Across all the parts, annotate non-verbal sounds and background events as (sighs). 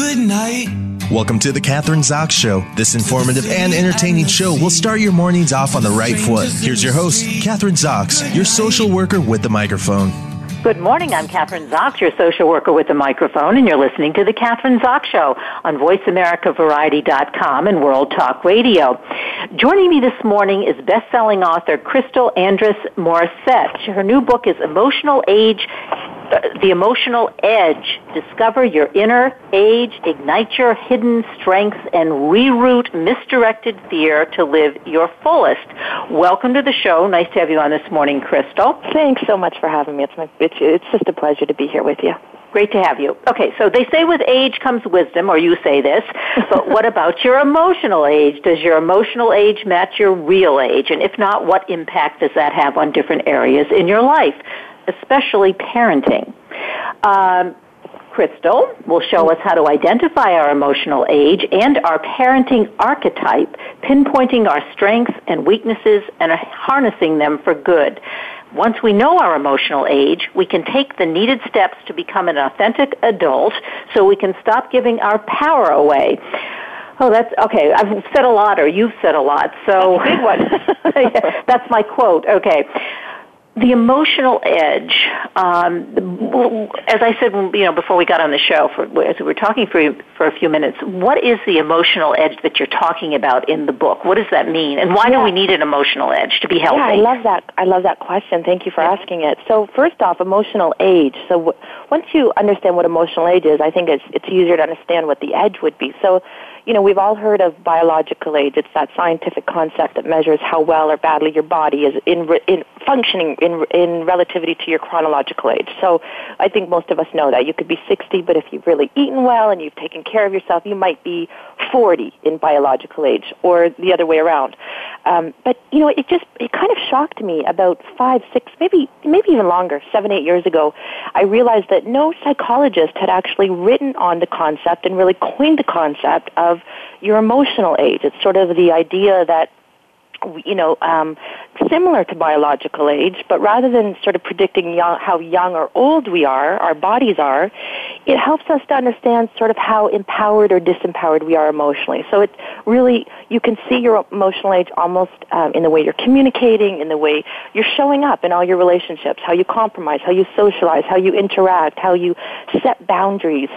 Good night. Welcome to the Kathryn Zox Show. This informative and entertaining show will start your mornings off on the right foot. Here's your host, Kathryn Zox, your social worker with the microphone. Good morning. I'm Kathryn Zox, your social worker with the microphone, and you're listening to the Kathryn Zox Show on VoiceAmericaVariety.com and World Talk Radio. Joining me this morning is best-selling author Crystal Andrus Morissette. Her new book is Emotional Age the emotional edge. Discover your inner age, ignite your hidden strengths, and reroute misdirected fear to live your fullest. Welcome to the show. Nice to have you on this morning, Crystal. Thanks so much for having me. It's, my, it's, it's just a pleasure to be here with you. Great to have you. Okay, so they say with age comes wisdom, or you say this, but what (laughs) about your emotional age? Does your emotional age match your real age? And if not, what impact does that have on different areas in your life? Especially parenting. Um, Crystal will show us how to identify our emotional age and our parenting archetype, pinpointing our strengths and weaknesses and harnessing them for good. Once we know our emotional age, we can take the needed steps to become an authentic adult so we can stop giving our power away. Oh, that's okay. I've said a lot, or you've said a lot. So that's big one. (laughs) that's my quote. Okay the emotional edge, um, as I said, you know, before we got on the show, for, as we were talking for for a few minutes, what is the emotional edge that you're talking about in the book? What does that mean, and why yeah. do we need an emotional edge to be healthy? Yeah, I love that. I love that question. Thank you for yeah. asking it. So, first off, emotional age. So, w- once you understand what emotional age is, I think it's it's easier to understand what the edge would be. So, you know, we've all heard of biological age. It's that scientific concept that measures how well or badly your body is in, in functioning in, in relativity to your chronological age. So I think most of us know that. You could be 60, but if you've really eaten well and you've taken care of yourself, you might be 40 in biological age or the other way around. Um, but, you know, it just, it kind of shocked me about five, six, maybe, maybe even longer, seven, eight years ago. I realized that no psychologist had actually written on the concept and really coined the concept of your emotional age. It's sort of the idea that you know, um, similar to biological age, but rather than sort of predicting young, how young or old we are, our bodies are, it helps us to understand sort of how empowered or disempowered we are emotionally. So it really, you can see your emotional age almost um, in the way you're communicating, in the way you're showing up in all your relationships, how you compromise, how you socialize, how you interact, how you set boundaries.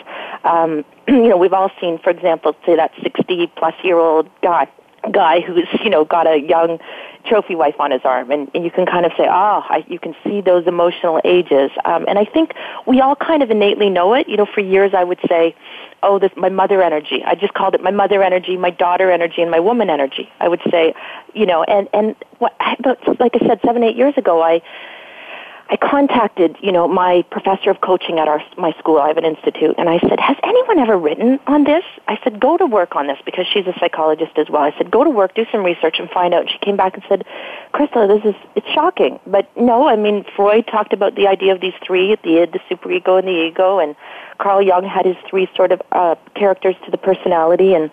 Um, (clears throat) you know, we've all seen, for example, say that 60 plus year old guy guy who's you know got a young trophy wife on his arm and, and you can kind of say oh I, you can see those emotional ages. Um, and i think we all kind of innately know it. You know for years i would say oh this my mother energy. I just called it my mother energy my daughter energy and my woman energy i would say you know and and what but like i said seven eight years ago i I contacted, you know, my professor of coaching at our my school. I have an institute, and I said, "Has anyone ever written on this?" I said, "Go to work on this because she's a psychologist as well." I said, "Go to work, do some research, and find out." And she came back and said, "Crystal, this is it's shocking, but no. I mean, Freud talked about the idea of these three: the id, the superego, and the ego, and Carl Jung had his three sort of uh, characters to the personality, and."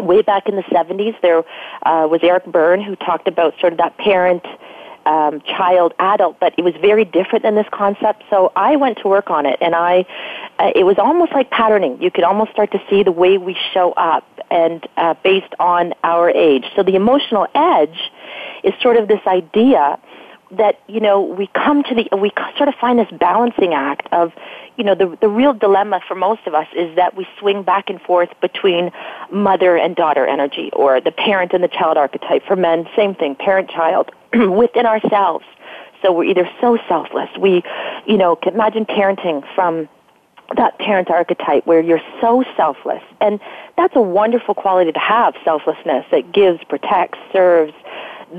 Way back in the 70s, there uh, was Eric Berne who talked about sort of that parent um, child, adult, but it was very different than this concept. So I went to work on it, and I, uh, it was almost like patterning. You could almost start to see the way we show up, and uh, based on our age. So the emotional edge is sort of this idea that you know we come to the we sort of find this balancing act of you know the the real dilemma for most of us is that we swing back and forth between mother and daughter energy or the parent and the child archetype for men same thing parent child (clears throat) within ourselves so we're either so selfless we you know imagine parenting from that parent archetype where you're so selfless and that's a wonderful quality to have selflessness that gives protects serves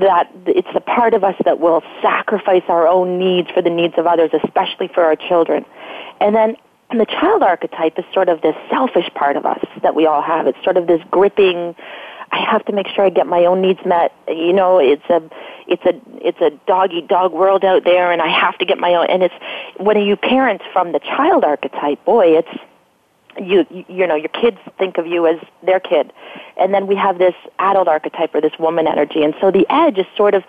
that it's the part of us that will sacrifice our own needs for the needs of others, especially for our children. And then the child archetype is sort of this selfish part of us that we all have. It's sort of this gripping, I have to make sure I get my own needs met. You know, it's a, it's a, it's a dog eat dog world out there and I have to get my own, and it's, when you parent from the child archetype, boy, it's, you you know your kids think of you as their kid and then we have this adult archetype or this woman energy and so the edge is sort of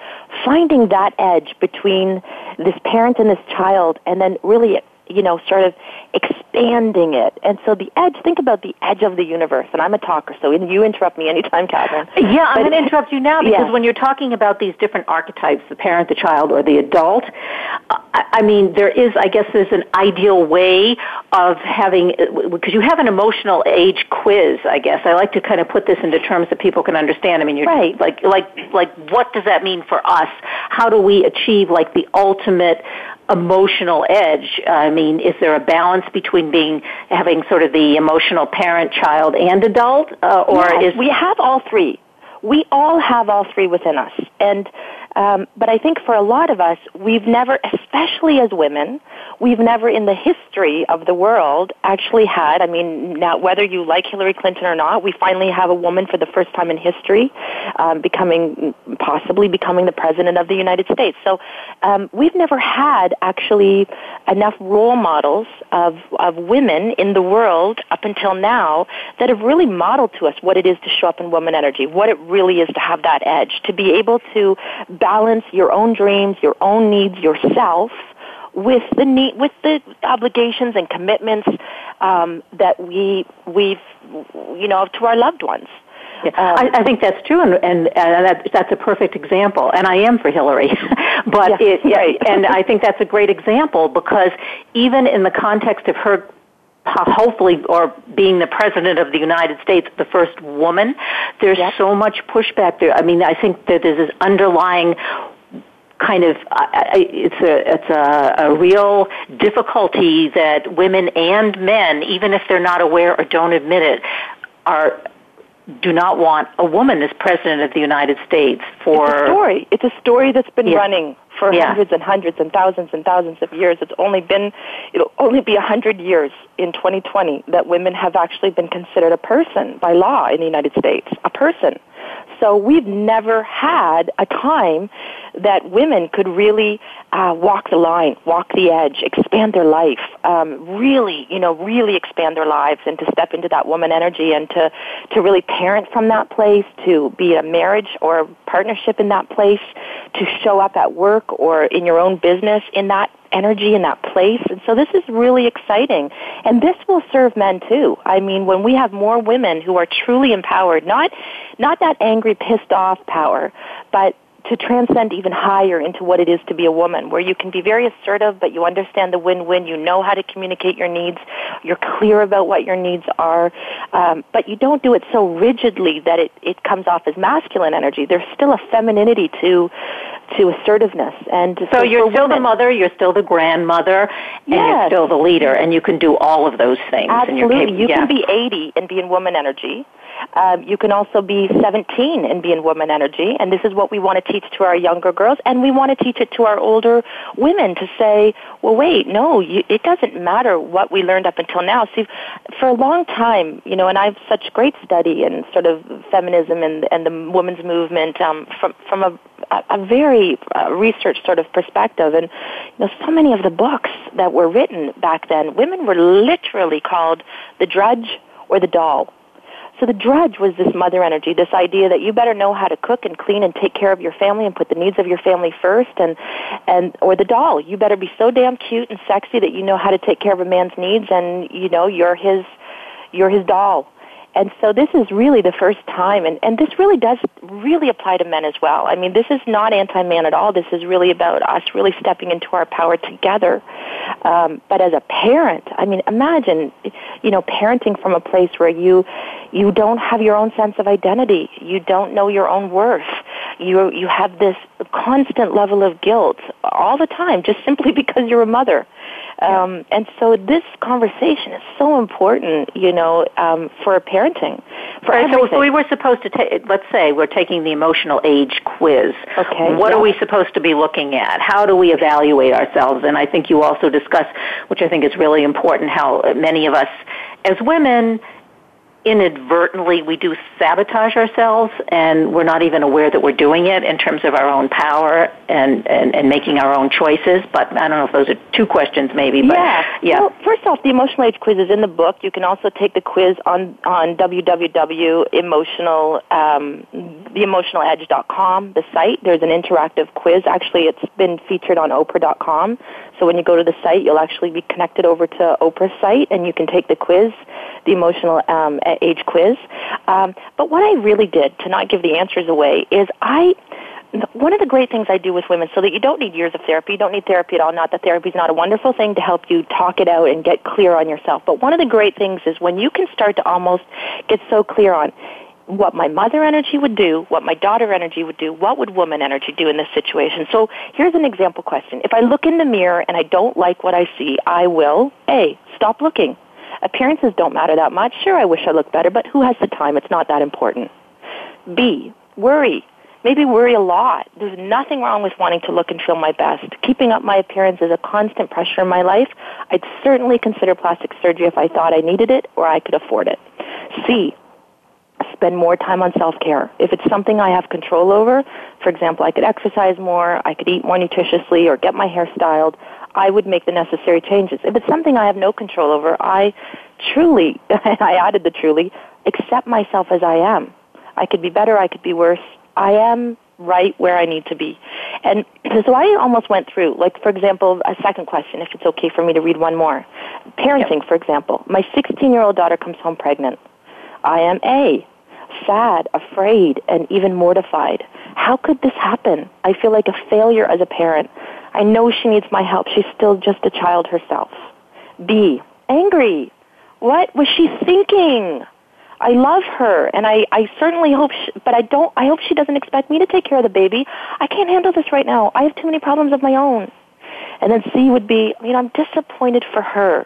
finding that edge between this parent and this child and then really you know, sort of expanding it. And so the edge, think about the edge of the universe. And I'm a talker, so (laughs) you interrupt me anytime, Kathryn. Yeah, I'm going to interrupt you now (laughs) because yeah. when you're talking about these different archetypes, the parent, the child, or the adult, I mean, there is, I guess, there's an ideal way of having, because you have an emotional age quiz, I guess. I like to kind of put this into terms that people can understand. I mean, you're right. like, like, like, what does that mean for us? How do we achieve like the ultimate emotional edge? I mean, is there a balance between being having sort of the emotional parent, child, and adult, uh, or yes, is we have all three? We all have all three within us, and um, but I think for a lot of us, we've never, especially as women, we've never in the history of the world actually had, I mean, now whether you like Hillary Clinton or not, we finally have a woman for the first time in history um, becoming, possibly becoming the president of the United States. So um, we've never had actually enough role models of, of women in the world up until now that have really modeled to us what it is to show up in woman energy, what it really is to have that edge, to be able to balance your own dreams, your own needs yourself, with the need, with the obligations and commitments um, that we we've you know to our loved ones. Yeah, um, I, I think that's true, and, and, and that, that's a perfect example. And I am for Hillary, (laughs) but yeah, it, right. and I think that's a great example because even in the context of her hopefully or being the president of the United States, the first woman, there's yep. so much pushback there. I mean, I think that there's this underlying kind of it's a it's a, a real difficulty that women and men, even if they're not aware or don't admit it, are do not want a woman as president of the United States for it's a story. It's a story that's been yeah. running for yeah. hundreds and hundreds and thousands and thousands of years. It's only been it'll only be a hundred years in 2020 that women have actually been considered a person by law in the United States, a person. So we've never had a time that women could really uh, walk the line, walk the edge, expand their life, um, really, you know, really expand their lives and to step into that woman energy and to, to really parent from that place, to be a marriage or a partnership in that place, to show up at work or in your own business in that energy in that place. And so this is really exciting. And this will serve men too. I mean, when we have more women who are truly empowered, not, not that angry, pissed off power, but to transcend even higher into what it is to be a woman, where you can be very assertive, but you understand the win-win. You know how to communicate your needs. You're clear about what your needs are, um, but you don't do it so rigidly that it, it comes off as masculine energy. There's still a femininity to to assertiveness. And so, so you're still women, the mother, you're still the grandmother, and yes. you're still the leader, and you can do all of those things. And you can Absolutely, you yeah. can be 80 and be in woman energy. Um, you can also be 17 and be in woman energy, and this is what we want to teach to our younger girls, and we want to teach it to our older women to say, well, wait, no, you, it doesn't matter what we learned up until now. See, for a long time, you know, and I have such great study in sort of feminism and, and the women's movement um, from from a, a very uh, research sort of perspective, and you know, so many of the books that were written back then, women were literally called the drudge or the doll so the drudge was this mother energy, this idea that you better know how to cook and clean and take care of your family and put the needs of your family first and and or the doll. You better be so damn cute and sexy that you know how to take care of a man's needs and you know you're his you're his doll and so this is really the first time, and, and this really does really apply to men as well. I mean, this is not anti-man at all. This is really about us really stepping into our power together. Um, but as a parent, I mean, imagine, you know, parenting from a place where you you don't have your own sense of identity, you don't know your own worth, you you have this constant level of guilt all the time, just simply (laughs) because you're a mother. Um, and so this conversation is so important, you know, um, for parenting. For right, so, so we were supposed to take, let's say we're taking the emotional age quiz. Okay. What yeah. are we supposed to be looking at? How do we evaluate ourselves? And I think you also discuss, which I think is really important, how many of us as women inadvertently we do sabotage ourselves and we're not even aware that we're doing it in terms of our own power and, and, and making our own choices. But I don't know if those are two questions maybe. But yeah. yeah. Well, first off, the emotional age quiz is in the book. You can also take the quiz on, on www.emotional, um, theemotionaledge.com, the site. There's an interactive quiz. Actually, it's been featured on Oprah.com. So when you go to the site, you'll actually be connected over to Oprah's site and you can take the quiz, the emotional um, age quiz. Um, but what I really did to not give the answers away is I one of the great things I do with women, so that you don't need years of therapy, you don't need therapy at all. Not that therapy is not a wonderful thing to help you talk it out and get clear on yourself. But one of the great things is when you can start to almost get so clear on what my mother energy would do, what my daughter energy would do, what would woman energy do in this situation. So here's an example question. If I look in the mirror and I don't like what I see, I will, A, stop looking. Appearances don't matter that much. Sure, I wish I looked better, but who has the time? It's not that important. B, worry. Maybe worry a lot. There's nothing wrong with wanting to look and feel my best. Keeping up my appearance is a constant pressure in my life. I'd certainly consider plastic surgery if I thought I needed it or I could afford it. C, spend more time on self-care. If it's something I have control over, for example, I could exercise more, I could eat more nutritiously or get my hair styled, I would make the necessary changes. If it's something I have no control over, I truly, (laughs) I added the truly, accept myself as I am. I could be better, I could be worse. I am right where I need to be. And (clears throat) so I almost went through, like, for example, a second question, if it's okay for me to read one more. Parenting, yep. for example. My 16 year old daughter comes home pregnant. I am A, sad, afraid, and even mortified. How could this happen? I feel like a failure as a parent. I know she needs my help. She's still just a child herself. B, angry. What was she thinking? I love her, and I, I certainly hope, she, but I don't, I hope she doesn't expect me to take care of the baby. I can't handle this right now. I have too many problems of my own. And then C would be, you know, I'm disappointed for her.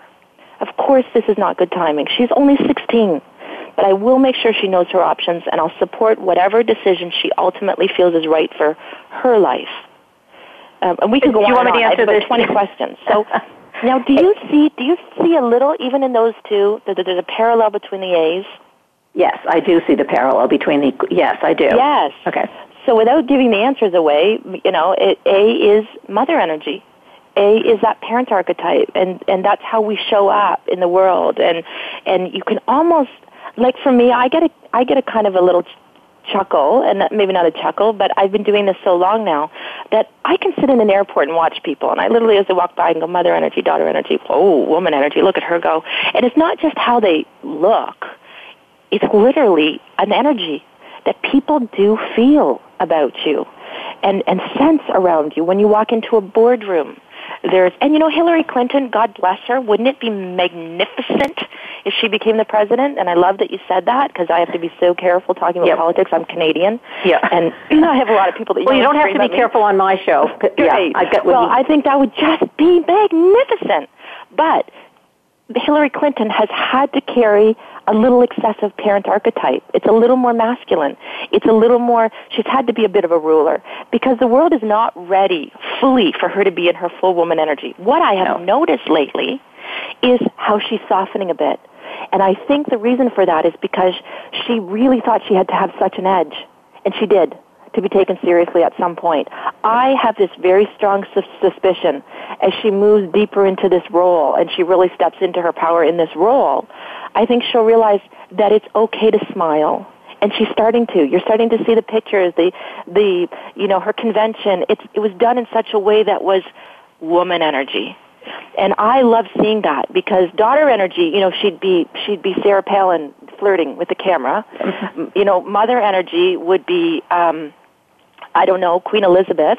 Of course this is not good timing. She's only 16. But I will make sure she knows her options, and I'll support whatever decision she ultimately feels is right for her life. Um, and we could go do you on want me to answer this? 20 questions. So (laughs) now, do you see do you see a little even in those two that there's a parallel between the A's? Yes, I do see the parallel between the. Yes, I do. Yes. Okay. So without giving the answers away, you know, it, A is mother energy. A is that parent archetype, and and that's how we show up in the world, and and you can almost like for me, I get a I get a kind of a little chuckle, and maybe not a chuckle, but I've been doing this so long now that I can sit in an airport and watch people, and I literally, as they walk by, and go, mother energy, daughter energy, oh, woman energy, look at her go. And it's not just how they look, it's literally an energy that people do feel about you and, and sense around you when you walk into a boardroom there's, and you know, Hillary Clinton, God bless her, wouldn't it be magnificent if she became the president? And I love that you said that because I have to be so careful talking about yep. politics. I'm Canadian. Yeah. And (clears throat) I have a lot of people that, you well, you don't have to be careful on my show. Yeah. I get well, you... I think that would just be magnificent. But Hillary Clinton has had to carry a little excessive parent archetype. It's a little more masculine. It's a little more, she's had to be a bit of a ruler because the world is not ready fully for her to be in her full woman energy. What I have no. noticed lately is how she's softening a bit. And I think the reason for that is because she really thought she had to have such an edge. And she did to be taken seriously at some point. I have this very strong su- suspicion as she moves deeper into this role and she really steps into her power in this role, I think she'll realize that it's okay to smile. And she's starting to. You're starting to see the pictures, the, the, you know, her convention. It's, it was done in such a way that was woman energy. And I love seeing that because daughter energy, you know, she'd be, she'd be Sarah Palin flirting with the camera. Mm-hmm. You know, mother energy would be, um, I don't know, Queen Elizabeth.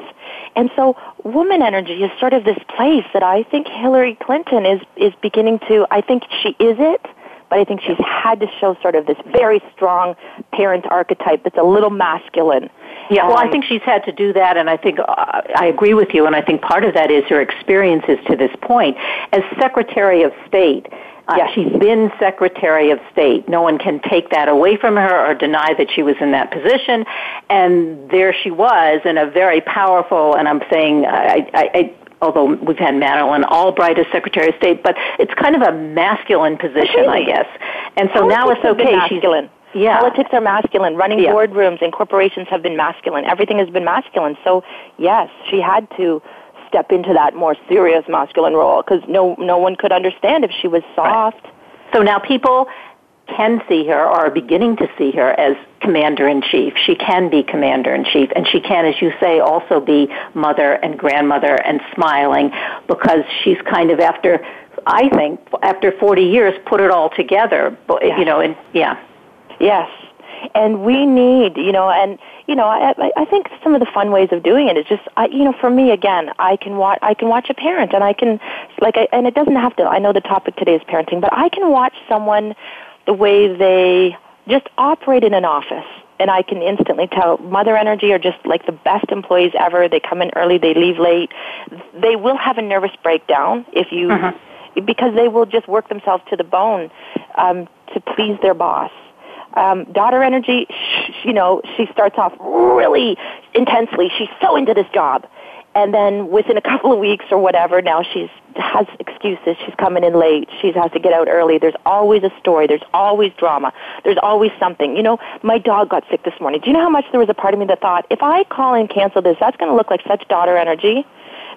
And so woman energy is sort of this place that I think Hillary Clinton is, is beginning to, I think she is it, but I think she's had to show sort of this very strong parent archetype that's a little masculine. Yeah, well, I um, think she's had to do that, and I think uh, I agree with you, and I think part of that is her experiences to this point. As Secretary of State, uh, yes. She's been Secretary of State. No one can take that away from her or deny that she was in that position. And there she was in a very powerful, and I'm saying, I, I, I although we've had Madeleine Albright as Secretary of State, but it's kind of a masculine position, I guess. And so Politics now it's okay. masculine. yeah. Politics are masculine. Running Yeah. boardrooms and corporations have been masculine. Everything has been masculine. So yes, she had to step into that more serious masculine role because no no one could understand if she was soft. So now people can see her or are beginning to see her as commander in chief. She can be commander in chief and she can, as you say, also be mother and grandmother and smiling because she's kind of after, I think, after 40 years, put it all together. But, Yes. You know, and yeah. Yes. And we need, you know, and you know, I, I- I think some of the fun ways of doing it is just, I, you know, for me again, I can watch, I can watch a parent, and I can, like, I, and it doesn't have to. I know the topic today is parenting, but I can watch someone the way they just operate in an office, and I can instantly tell mother energy are just like the best employees ever. They come in early, they leave late. They will have a nervous breakdown if you, because they will just work themselves to the bone um, to please their boss um, daughter energy, sh- you know, she starts off really intensely. She's so into this job. And then within a (laughs) couple of weeks or whatever, now she's has excuses. She's coming in late. She has to get out early. There's always a story. There's always drama. There's always something. You know, my dog got sick this morning. Do you know how much there was a part of me that thought, if I call and cancel this, that's going to look like such daughter energy?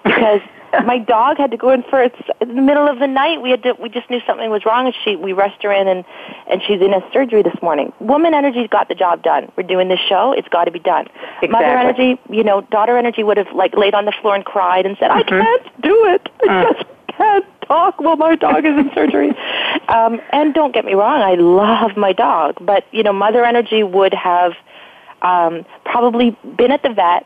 Because (laughs) my dog had to go in for its in the middle of the night. We had to, we just knew something was wrong, and she we rushed her in, and and she's in a surgery this morning. Woman energy's got the job done. We're doing this show; it's got to be done. Mother energy, you know, daughter energy would have like laid on the floor and cried and said, "I can't do it. I just can't talk while my dog is in surgery." (laughs) Um, and don't get me wrong, I love my dog, but you know, mother energy would have um, probably been at the vet.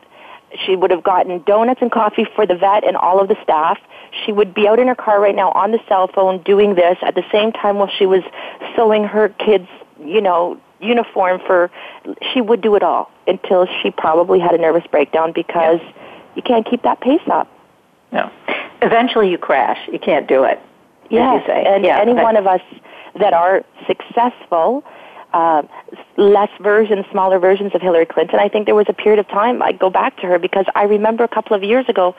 She would have gotten donuts and coffee for the vet and all of the staff. She would be out in her car right now on the cell phone doing this at the same time while she was sewing her kids, you know, uniform for. She would do it all until she probably had a nervous breakdown because you can't keep that pace up. No. Eventually you crash. You can't do it. as Yes, you say. and Yeah, any that- one of us that are successful, uh, less versions, smaller versions of Hillary Clinton. I think there was a period of time I go back to her because I remember a couple of years ago,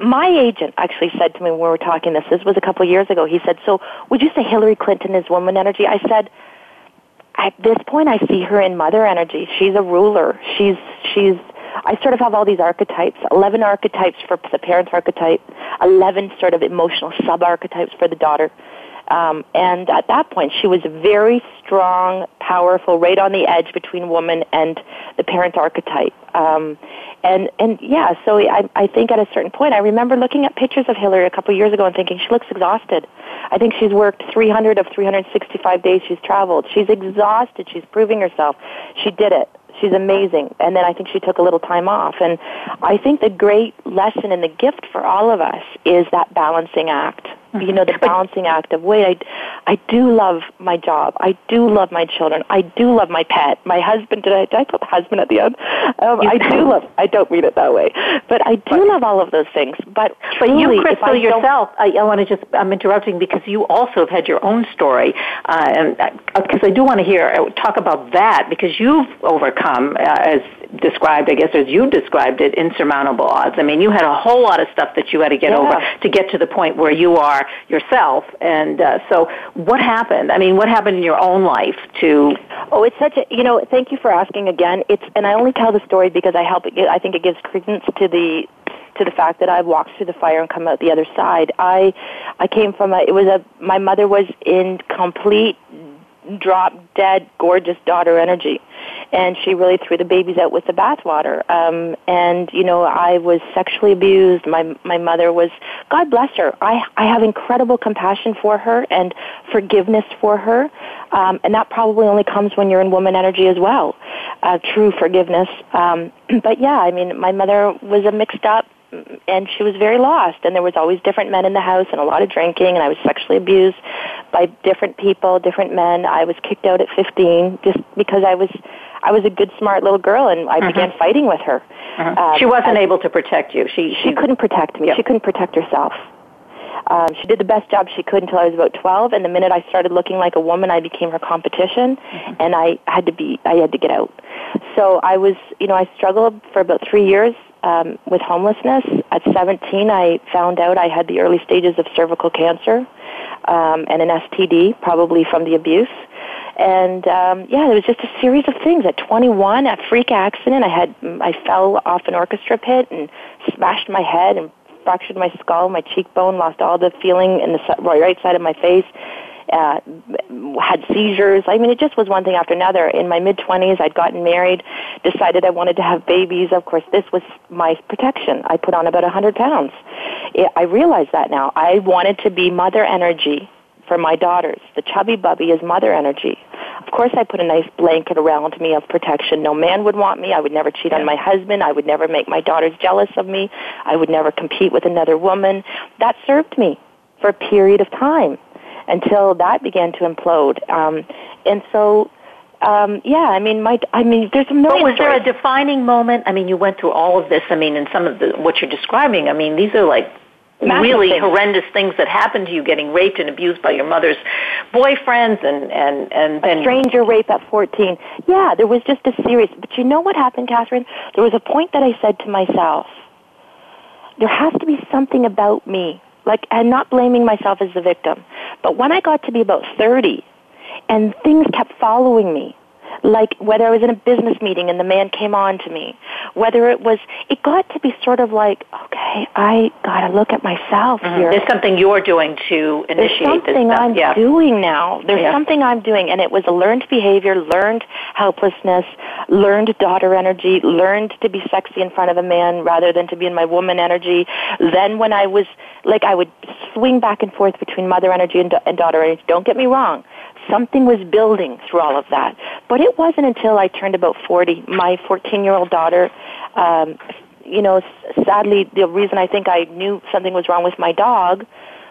my agent actually said to me when we were talking this. This was a couple of years ago. He said, "So would you say Hillary Clinton is woman energy?" I said. At this point, I see her in mother energy. She's a ruler. She's she's. I sort of have all these archetypes. Eleven archetypes for the parent archetype. Eleven sort of emotional sub archetypes for the daughter. Um, and at that point, she was very strong, powerful, right on the edge between woman and the parent archetype. Um, and and yeah, so I, I think at a certain point, I remember looking at pictures of Hillary a couple years ago and thinking she looks exhausted. I think she's worked 300 of 365 days she's traveled. She's exhausted. She's proving herself. She did it. She's amazing. And then I think she took a little time off. And I think the great lesson and the gift for all of us is that balancing act. You know, the balancing act of, wait, I, I do love my job. I do love my children. I do love my pet. My husband, did I, did I put husband at the end? Um, I do love, I don't mean it that way. But I do love all of those things. But, But truly, you, if I Crystal, yourself, I, I want to just, I'm interrupting because you also have had your own story. Uh, and Because I do want to hear, uh, talk about that because you've overcome, uh, as described, I guess, as you described it, insurmountable odds. I mean, you had a whole lot of stuff that you had to get Yeah. over to get to the point where you are yourself. And uh, so what happened? I mean, what happened in your own life to, Oh, it's such a you know. Thank you for asking again. It's and I only tell the story because I help it. I think it gives credence to the to the fact that I've walked through the fire and come out the other side. I I came from a. It was a. My mother was in complete drop dead gorgeous daughter energy. And she really threw the babies out with the bathwater. Um and you know i was sexually abused. My my mother was god bless her. I i have incredible compassion for her and forgiveness for her. Um and that probably only comes when you're in woman energy as well uh true forgiveness. Um (clears throat) but yeah i mean my mother was a mixed up and she was very lost. And there was always different men in the house and a lot of drinking and I was sexually abused by different people, different men. I was kicked out at 15 just because I was I was a good smart little girl and I began fighting with her. Um, she wasn't able to protect you. She, she couldn't protect me. Yep. She couldn't protect herself. Um, she did the best job she could until I was about 12, and the minute I started looking like a woman, I became her competition, and I had to be, I had to get out. So I was, you know, I struggled for about three years um, with homelessness. At 17, I found out I had the early stages of cervical cancer um, and an STD, probably from the abuse. And um, yeah, it was just a series of things. At 21, a freak accident, I had I fell off an orchestra pit and smashed my head and fractured my skull, my cheekbone, lost all the feeling in the right side of my face. Uh, had seizures. I mean, it just was one thing after another. In my mid 20s, I'd gotten married, decided I wanted to have babies. Of course, this was my protection. I put on about 100 pounds. I realize that now. I wanted to be mother energy for my daughters. The chubby bubby is mother energy. Of course, I put a nice blanket around me of protection. No man would want me. I would never cheat on my husband. I would never make my daughters jealous of me. I would never compete with another woman. That served me for a period of time until that began to implode. Um, and so um, yeah, I mean, my, I mean, there's a million. But was there a defining moment? I mean, you went through all of this. I mean, and some of the, what you're describing. I mean, these are like Massive really things. horrendous things that happened to you, getting raped and abused by your mother's boyfriends, and and and then stranger rape at 14. Yeah, there was just a series. But you know what happened, Kathryn? There was a point that I said to myself, there has to be something about me. Like, and not blaming myself as the victim. But when I got to be about 30, and things kept following me, like whether I was in a business meeting and the man came on to me, whether it was, it got to be sort of like, okay, I gotta look at myself mm-hmm. here. there's something you're doing to initiate this something stuff. I'm yeah. doing now. There's Yeah. something I'm doing, and it was a learned behavior, learned helplessness, learned daughter energy, learned to be sexy in front of a man rather than to be in my woman energy. Then when I was like, I would swing back and forth between mother energy and, and daughter energy. Don't get me wrong. Something was building through all of that. But it wasn't until I turned about 40, my 14 year old daughter, um, you know, sadly, the reason I think I knew something was wrong with my dog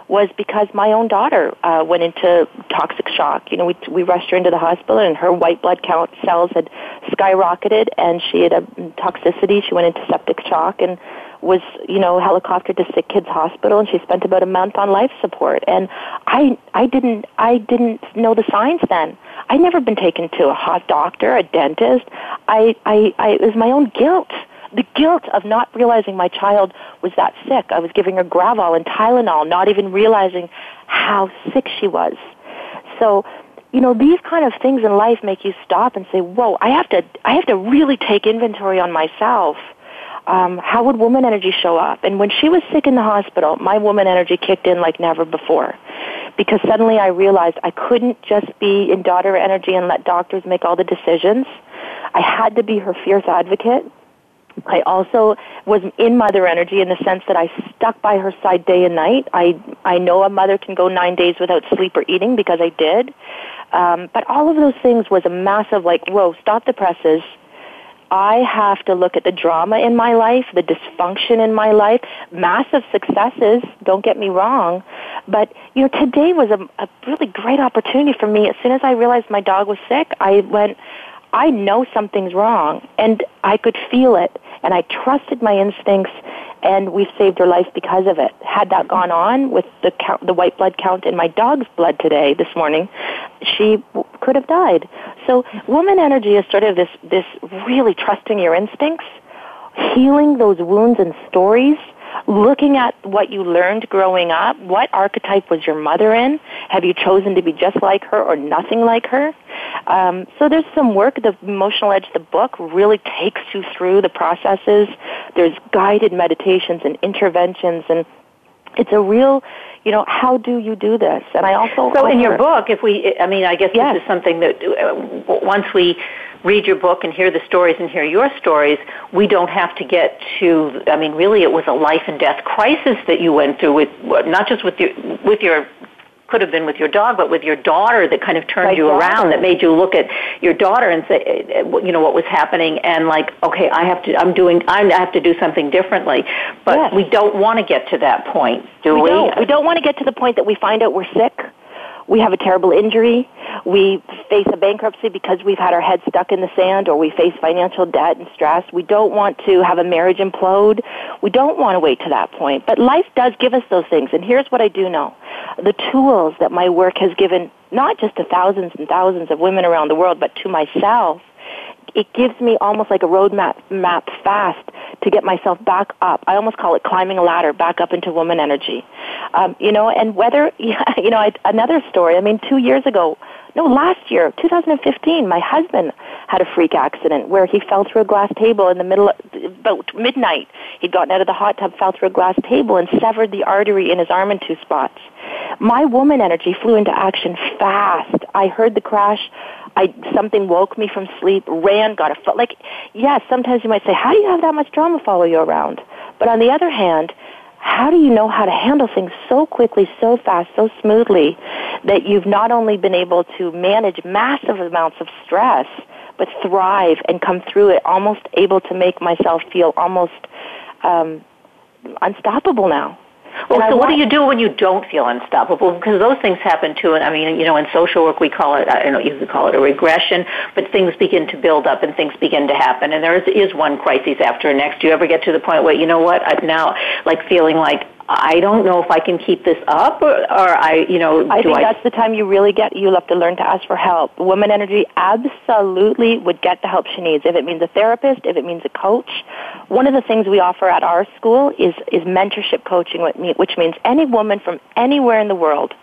was because my own daughter uh, went into toxic shock. You know, we we rushed her into the hospital, and her white blood count cells had skyrocketed, and she had a toxicity. She went into septic shock and was, you know, helicoptered to Sick Kids Hospital, and she spent about a month on life support. And I I didn't I didn't know the signs then. I'd never been taken to a hot doctor, a dentist. I I, I it was my own guilt the guilt of not realizing my child was that sick. I was giving her Gravol and Tylenol, not even realizing how sick she was. So, you know, these kind of things in life make you stop and say, "Whoa, I have to, I have to really take inventory on myself." Um, how would woman energy show up? And when she was sick in the hospital, my woman energy kicked in like never before. Because suddenly I realized I couldn't just be in daughter energy and let doctors make all the decisions. I had to be her fierce advocate. I also was in mother energy in the sense that I stuck by her side day and night. I I know a mother can go nine days without sleep or eating because I did. Um, but all of those things was a massive like, whoa, stop the presses. I have to look at the drama in my life, the dysfunction in my life, massive successes, don't get me wrong. But, you know, today was a, a really great opportunity for me. As soon as I realized my dog was sick, I went, I know something's wrong, and I could feel it, and I trusted my instincts, and we've saved her life because of it. Had that gone on with the count, the white blood count in my dog's blood today, this morning, she w- could have died. So, woman energy is sort of this this really trusting your instincts, healing those wounds and stories, looking at what you learned growing up. What archetype was your mother in? Have you chosen to be just like her or nothing like her? Um, so there's some work. The Emotional Edge, the book, really takes you through the processes. There's guided meditations and interventions, and it's a real, you know, how do you do this? And I also So in your book, if we, I mean, I guess Yes. this is something that uh, once we read your book and hear the stories and hear your stories, we don't have to get to. I mean, really, it was a life and death crisis that you went through with not just with your with your could have been with your dog, but with your daughter that kind of turned My you daughter. around, that made you look at your daughter and say, you know, what was happening, and like, okay, I have to, I'm doing, I have to do something differently. But Yes. we don't want to get to that point, do we? we don't. We don't want to get to the point that we find out we're sick. We have a terrible injury. We face a bankruptcy because we've had our head stuck in the sand or we face financial debt and stress. We don't want to have a marriage implode. We don't want to wait to that point. But life does give us those things. And here's what I do know. The tools that my work has given not just to thousands and thousands of women around the world, but to myself, it gives me almost like a roadmap map fast to get myself back up. I almost call it climbing a ladder back up into woman energy. Um, you know, and whether (laughs) you know I, another story. I mean, two years ago, no, last year, 2015, my husband had a freak accident where he fell through a glass table in the middle, of, about midnight. He'd gotten out of the hot tub, fell through a glass table, and severed the artery in his arm in two spots. My woman energy flew into action fast. I heard the crash. I something woke me from sleep, ran, got a foot. Like, yes, sometimes you might say, how do you have that much drama follow you around? But on the other hand, how do you know how to handle things so quickly, so fast, so smoothly that you've not only been able to manage massive amounts of stress, but thrive and come through it, almost able to make myself feel almost um, unstoppable now. Well, so what do you do when you don't feel unstoppable? Because those things happen too. And I mean, you know, in social work we call it, I don't know, you could call it a regression, but things begin to build up and things begin to happen. And there is, is one crisis after the next. Do you ever get to the point where, you know what, I'm now, like feeling like I don't know if I can keep this up, or, or I, you know, I think I... that's the time you really get. You'll have to learn to ask for help. Woman Energy absolutely would get the help she needs. If it means a therapist, if it means a coach, one of the things we offer at our school is is mentorship coaching, which means any woman from anywhere in the world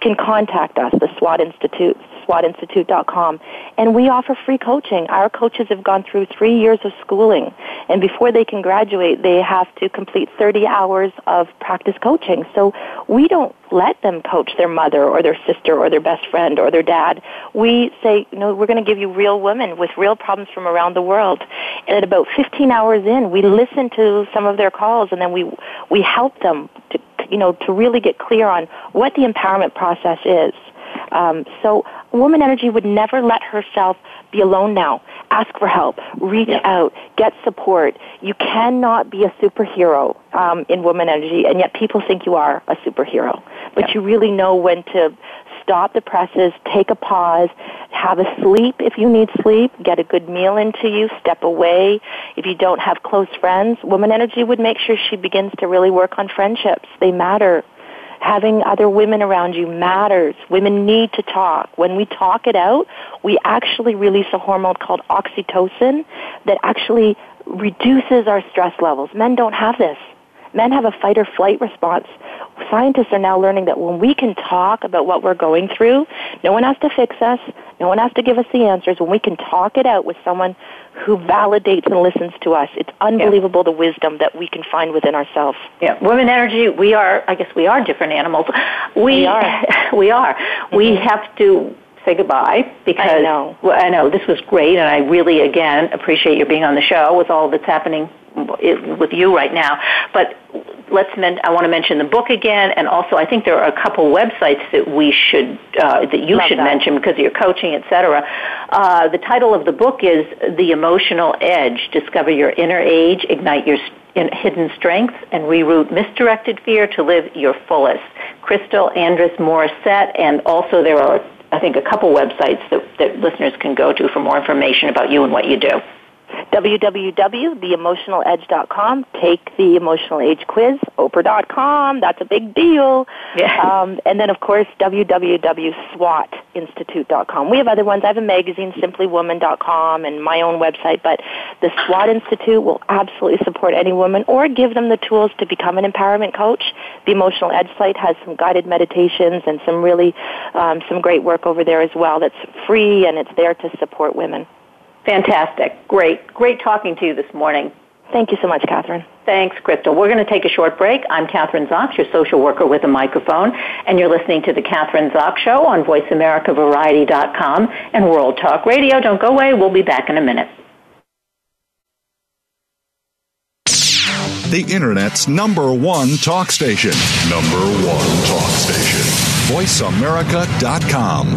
can contact us, the SWAT Institute, SWATinstitute.com, and we offer free coaching. Our coaches have gone through three years of schooling, and before they can graduate, they have to complete 30 hours of practice coaching. So we don't let them coach their mother or their sister or their best friend or their dad. We say, you know, we're going to give you real women with real problems from around the world. And at about 15 hours in, we listen to some of their calls and then we, we help them to, you know, to really get clear on what the empowerment process is. Um, so woman energy would never let herself be alone now. Ask for help. Reach yeah. out. Get support. You cannot be a superhero um, in woman energy, and yet people think you are a superhero. But yeah. you really know when to stop the presses, take a pause, have a sleep if you need sleep, get a good meal into you, step away. If you don't have close friends, Woman Energy would make sure she begins to really work on friendships. They matter having other women around you matters. Women need to talk. When we talk it out, we actually release a hormone called oxytocin that actually reduces our stress levels. Men don't have this. Men have a fight or flight response. Scientists are now learning that when we can talk about what we're going through, no one has to fix us, no one has to give us the answers. When we can talk it out with someone who validates and listens to us, it's unbelievable yeah. the wisdom that we can find within ourselves. Yeah, women energy, we are, I guess we are different animals. We, we are. (laughs) we are. Mm-hmm. We have to say goodbye because I know. Well, I know this was great, and I really again appreciate you being on the show with all that's happening with you right now. But let's men- I want to mention the book again, and also I think there are a couple websites that we should uh, that you Love should that. mention because of your coaching, etc. Uh, the title of the book is "The Emotional Edge: Discover Your Inner Age, Ignite Your Hidden Strengths, and Reroute Misdirected Fear to Live Your Fullest." Crystal Andrus Morissette, and also there are I think a couple websites that, that listeners can go to for more information about you and what you do www.theemotionaledge.com. Take the emotional age quiz. Oprah.com. That's a big deal. Yeah. Um, and then, of course, www.swatinstitute.com. We have other ones. I have a magazine, simplywoman.com, and my own website. But the SWAT Institute will absolutely support any woman or give them the tools to become an empowerment coach. The Emotional Edge site has some guided meditations and some really um, some great work over there as well. That's free and it's there to support women. Fantastic. Great. Great talking to you this morning. Thank you so much, Kathryn. Thanks, Crystal. We're going to take a short break. I'm Kathryn Zox, your social worker with a microphone, and you're listening to the Kathryn Zox Show on VoiceAmericaVariety.com and World Talk Radio. Don't go away. We'll be back in a minute. The Internet's number one talk station. Number one talk station. VoiceAmerica.com.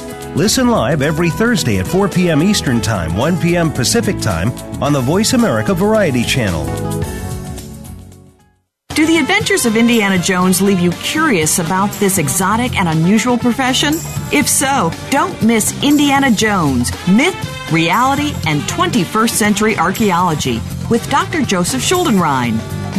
Listen live every Thursday at 4 p.m. Eastern Time, 1 p.m. Pacific Time on the Voice America Variety Channel. Do the adventures of Indiana Jones leave you curious about this exotic and unusual profession? If so, don't miss Indiana Jones Myth, Reality, and 21st Century Archaeology with Dr. Joseph Schuldenrein.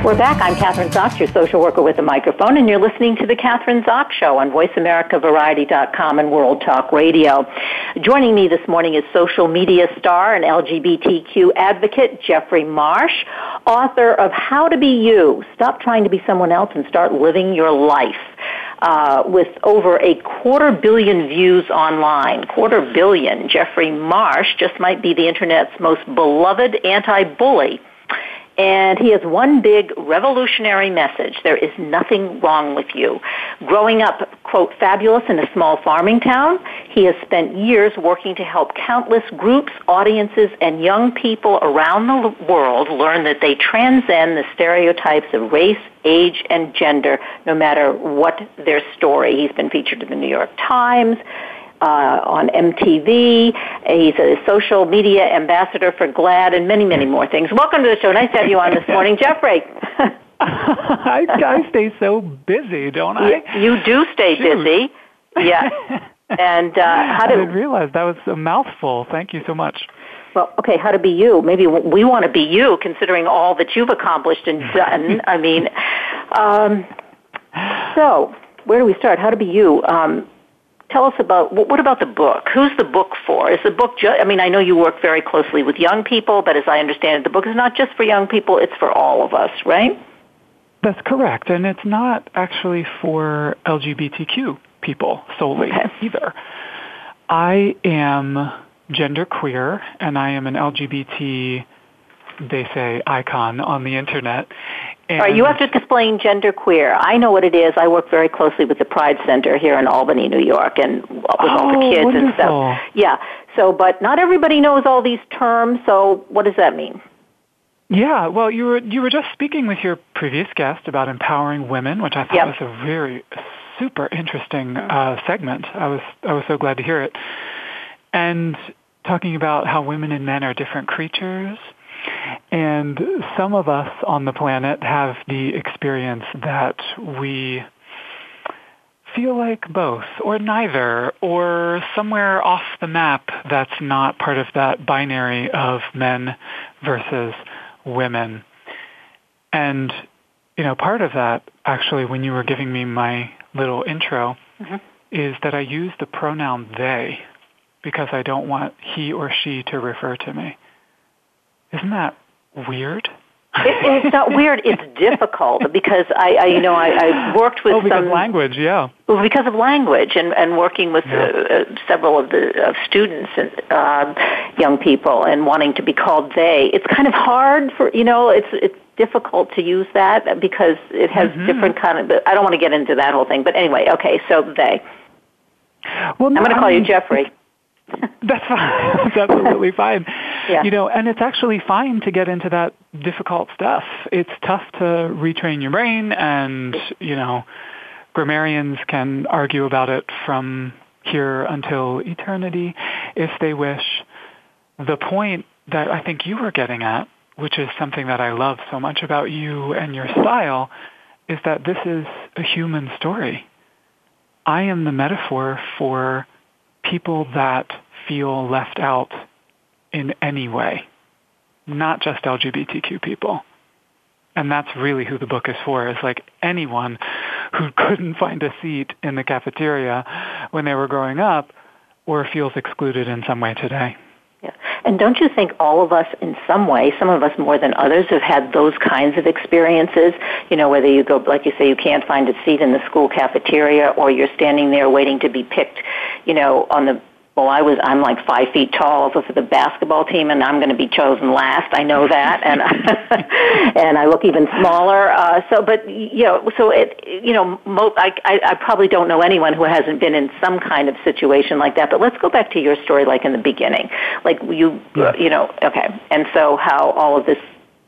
We're back. I'm Kathryn Zox, your social worker with a microphone, and you're listening to the Kathryn Zox Show on VoiceAmericaVariety.com and World Talk Radio. Joining me this morning is social media star and LGBTQ advocate Jeffrey Marsh, author of How to Be You: Stop Trying to Be Someone Else and Start Living Your Life. Uh, with over a quarter billion views online. Quarter billion. Jeffrey Marsh just might be the Internet's most beloved anti-bully and he has one big revolutionary message. There is nothing wrong with you. Growing up, quote, fabulous in a small farming town, he has spent years working to help countless groups, audiences, and young people around the world learn that they transcend the stereotypes of race, age, and gender, no matter what their story. He's been featured in the New York Times uh, on MTV. He's a social media ambassador for GLAAD and many, many more things. Welcome to the show. Nice to have you on this (laughs) morning, Jeffrey. (laughs) I, I stay so busy, don't I? You, you do stay Shoot. busy. Yeah. (laughs) And uh, how did I didn't realize that was a mouthful. Thank you so much. Well, okay, how to be you? Maybe we want to be you, considering all that you've accomplished and done. I mean, um, so where do we start? How to be you? Um, tell us about what about the book? Who's the book for? Is the book just? I mean, I know you work very closely with young people, but as I understand it, the book is not just for young people; it's for all of us, right? That's correct, and it's not actually for LGBTQ people solely okay. either. I am genderqueer, and I am an LGBT, they say, icon on the internet. All right, you have to explain genderqueer. I know what it is. I work very closely with the Pride Center here in Albany, New York, and with oh, all the kids wonderful. and stuff. Yeah. So, but not everybody knows all these terms. So, what does that mean? Yeah, well, you were you were just speaking with your previous guest about empowering women, which I thought yep. was a very super interesting uh, segment. I was I was so glad to hear it, and talking about how women and men are different creatures and some of us on the planet have the experience that we feel like both or neither or somewhere off the map that's not part of that binary of men versus women. And, you know, part of that actually when you were giving me my little intro mm-hmm. is that I use the pronoun they because I don't want he or she to refer to me. Isn't that weird? it, it's not weird. It's (laughs) difficult because I, I you know, I, I worked with oh, because some language, yeah. Well, because of language and and working with yeah. uh, uh, several of the uh, students and uh, young people and wanting to be called they. It's kind of hard for you know. It's it's difficult to use that because it has mm-hmm. different kind of. I don't want to get into that whole thing, but anyway, okay. So they. Well, no, I'm going to call you Jeffrey. (laughs) That's fine. (laughs) That's absolutely fine. Yeah. You know, and it's actually fine to get into that difficult stuff. It's tough to retrain your brain and, you know, grammarians can argue about it from here until eternity if they wish. The point that I think you were getting at, which is something that I love so much about you and your style, is that this is a human story. I am the metaphor for people that feel left out in any way, not just LGBTQ people. And that's really who the book is for, is like anyone who couldn't find a seat in the cafeteria when they were growing up, or feels excluded in some way today. Yeah. And don't you think all of us in some way, some of us more than others, have had those kinds of experiences? You know, whether you go, like you say, you can't find a seat in the school cafeteria or you're standing there waiting to be picked, you know, on the well, I was I'm like five feet tall for the basketball team, and I'm going to be chosen last. I know that, and (laughs) and I look even smaller. Uh, so, but you know, so it you know, mo- I, I I probably don't know anyone who hasn't been in some kind of situation like that. But let's go back to your story, like in the beginning, like you yeah. you know, okay, and so how all of this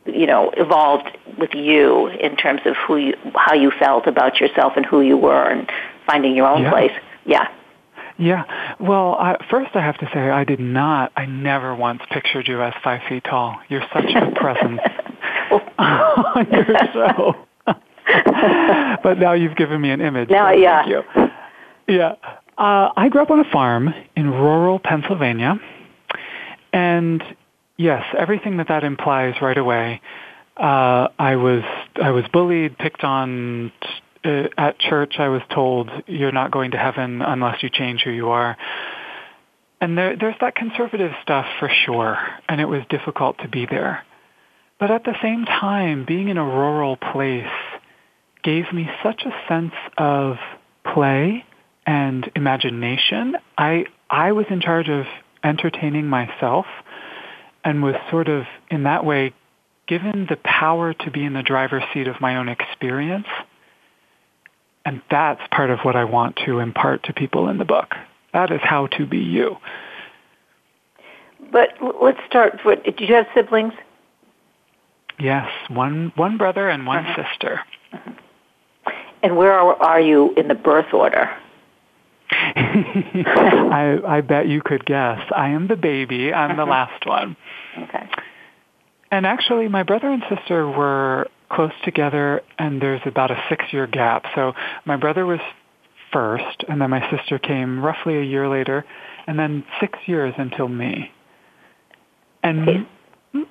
you know evolved with you in terms of who you how you felt about yourself and who you were and finding your own yeah. place. Yeah. Yeah. Well, I, first I have to say I did not, I never once pictured you as five feet tall. You're such a (laughs) presence on your show. but now you've given me an image. Now, so yeah. Thank you. Yeah. Uh, I grew up on a farm in rural Pennsylvania. And yes, everything that that implies right away. Uh, I was I was bullied, picked on, uh, at church I was told you're not going to heaven unless you change who you are. And there, there's that conservative stuff for sure, and it was difficult to be there. But at the same time, being in a rural place gave me such a sense of play and imagination. I, I was in charge of entertaining myself and was sort of, in that way, given the power to be in the driver's seat of my own experience and that's part of what I want to impart to people in the book. That is how to be you. But let's start with, did you have siblings? Yes, one, one brother and one uh-huh. sister. Uh-huh. And where are, are you in the birth order? (laughs) I, I bet you could guess. I am the baby. I'm the uh-huh. last one. Okay. And actually, my brother and sister were close together, and there's about a six-year gap. So my brother was first, and then my sister came roughly a year later, and then six years until me. And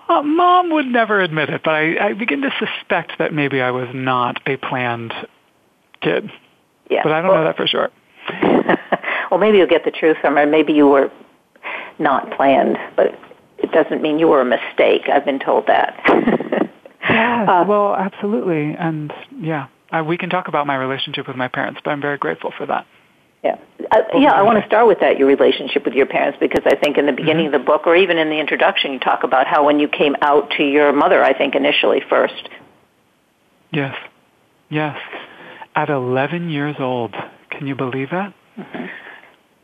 mom would never admit it, but I, I begin to suspect that maybe I was not a planned kid. Yeah. But I don't well, know that for sure. (laughs) well, maybe you'll get the truth from her. Maybe you were not planned, but it doesn't mean you were a mistake. I've been told that. (laughs) Yeah, uh, well, absolutely, and yeah, uh, we can talk about my relationship with my parents, but I'm very grateful for that. Yeah, uh, yeah. I want to start with that your relationship with your parents because I think in the beginning mm-hmm. of the book, or even in the introduction, you talk about how when you came out to your mother, I think initially first. Yes, yes. At 11 years old, can you believe that? Mm-hmm.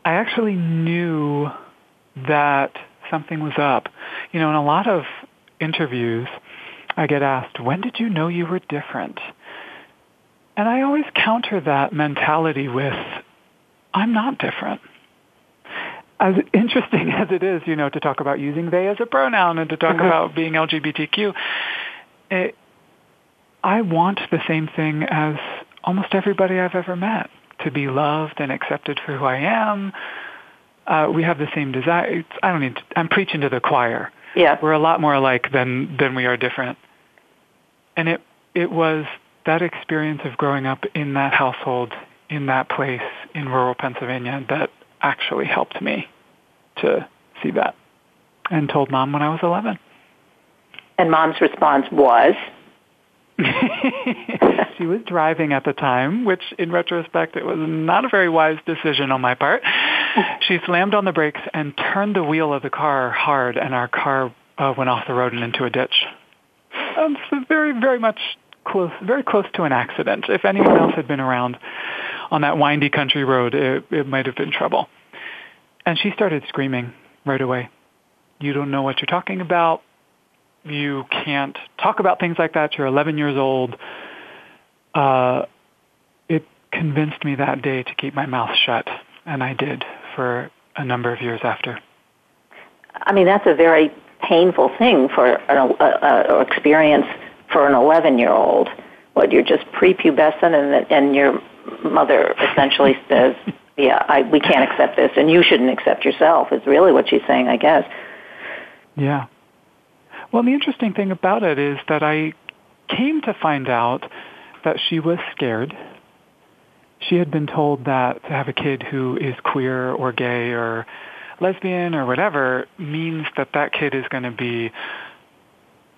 I actually knew that something was up. You know, in a lot of interviews, I get asked, when did you know you were different? And I always counter that mentality with, I'm not different. As interesting (laughs) as it is, you know, to talk about using they as a pronoun and to talk mm-hmm. about being LGBTQ, it, I want the same thing as almost everybody I've ever met, to be loved and accepted for who I am. Uh, we have the same desire. I don't need. To, I'm preaching to the choir. Yeah, we're a lot more alike than than we are different. And it, it was that experience of growing up in that household, in that place in rural Pennsylvania that actually helped me to see that and told mom when I was 11. And mom's response was? (laughs) she was driving at the time, which in retrospect it was not a very wise decision on my part. She slammed on the brakes and turned the wheel of the car hard, and our car uh, went off the road and into a ditch. Um, very, very much close, very close to an accident. If anyone else had been around on that windy country road, it, it might have been trouble. And she started screaming right away. You don't know what you're talking about. You can't talk about things like that. You're 11 years old. Uh, it convinced me that day to keep my mouth shut, and I did for a number of years after. I mean, that's a very painful thing for an uh, experience for an 11 year old. What you're just prepubescent, and and your mother essentially says, "Yeah, I, we can't accept this, and you shouldn't accept yourself." Is really what she's saying, I guess. Yeah. Well, the interesting thing about it is that I came to find out that she was scared she had been told that to have a kid who is queer or gay or lesbian or whatever means that that kid is going to be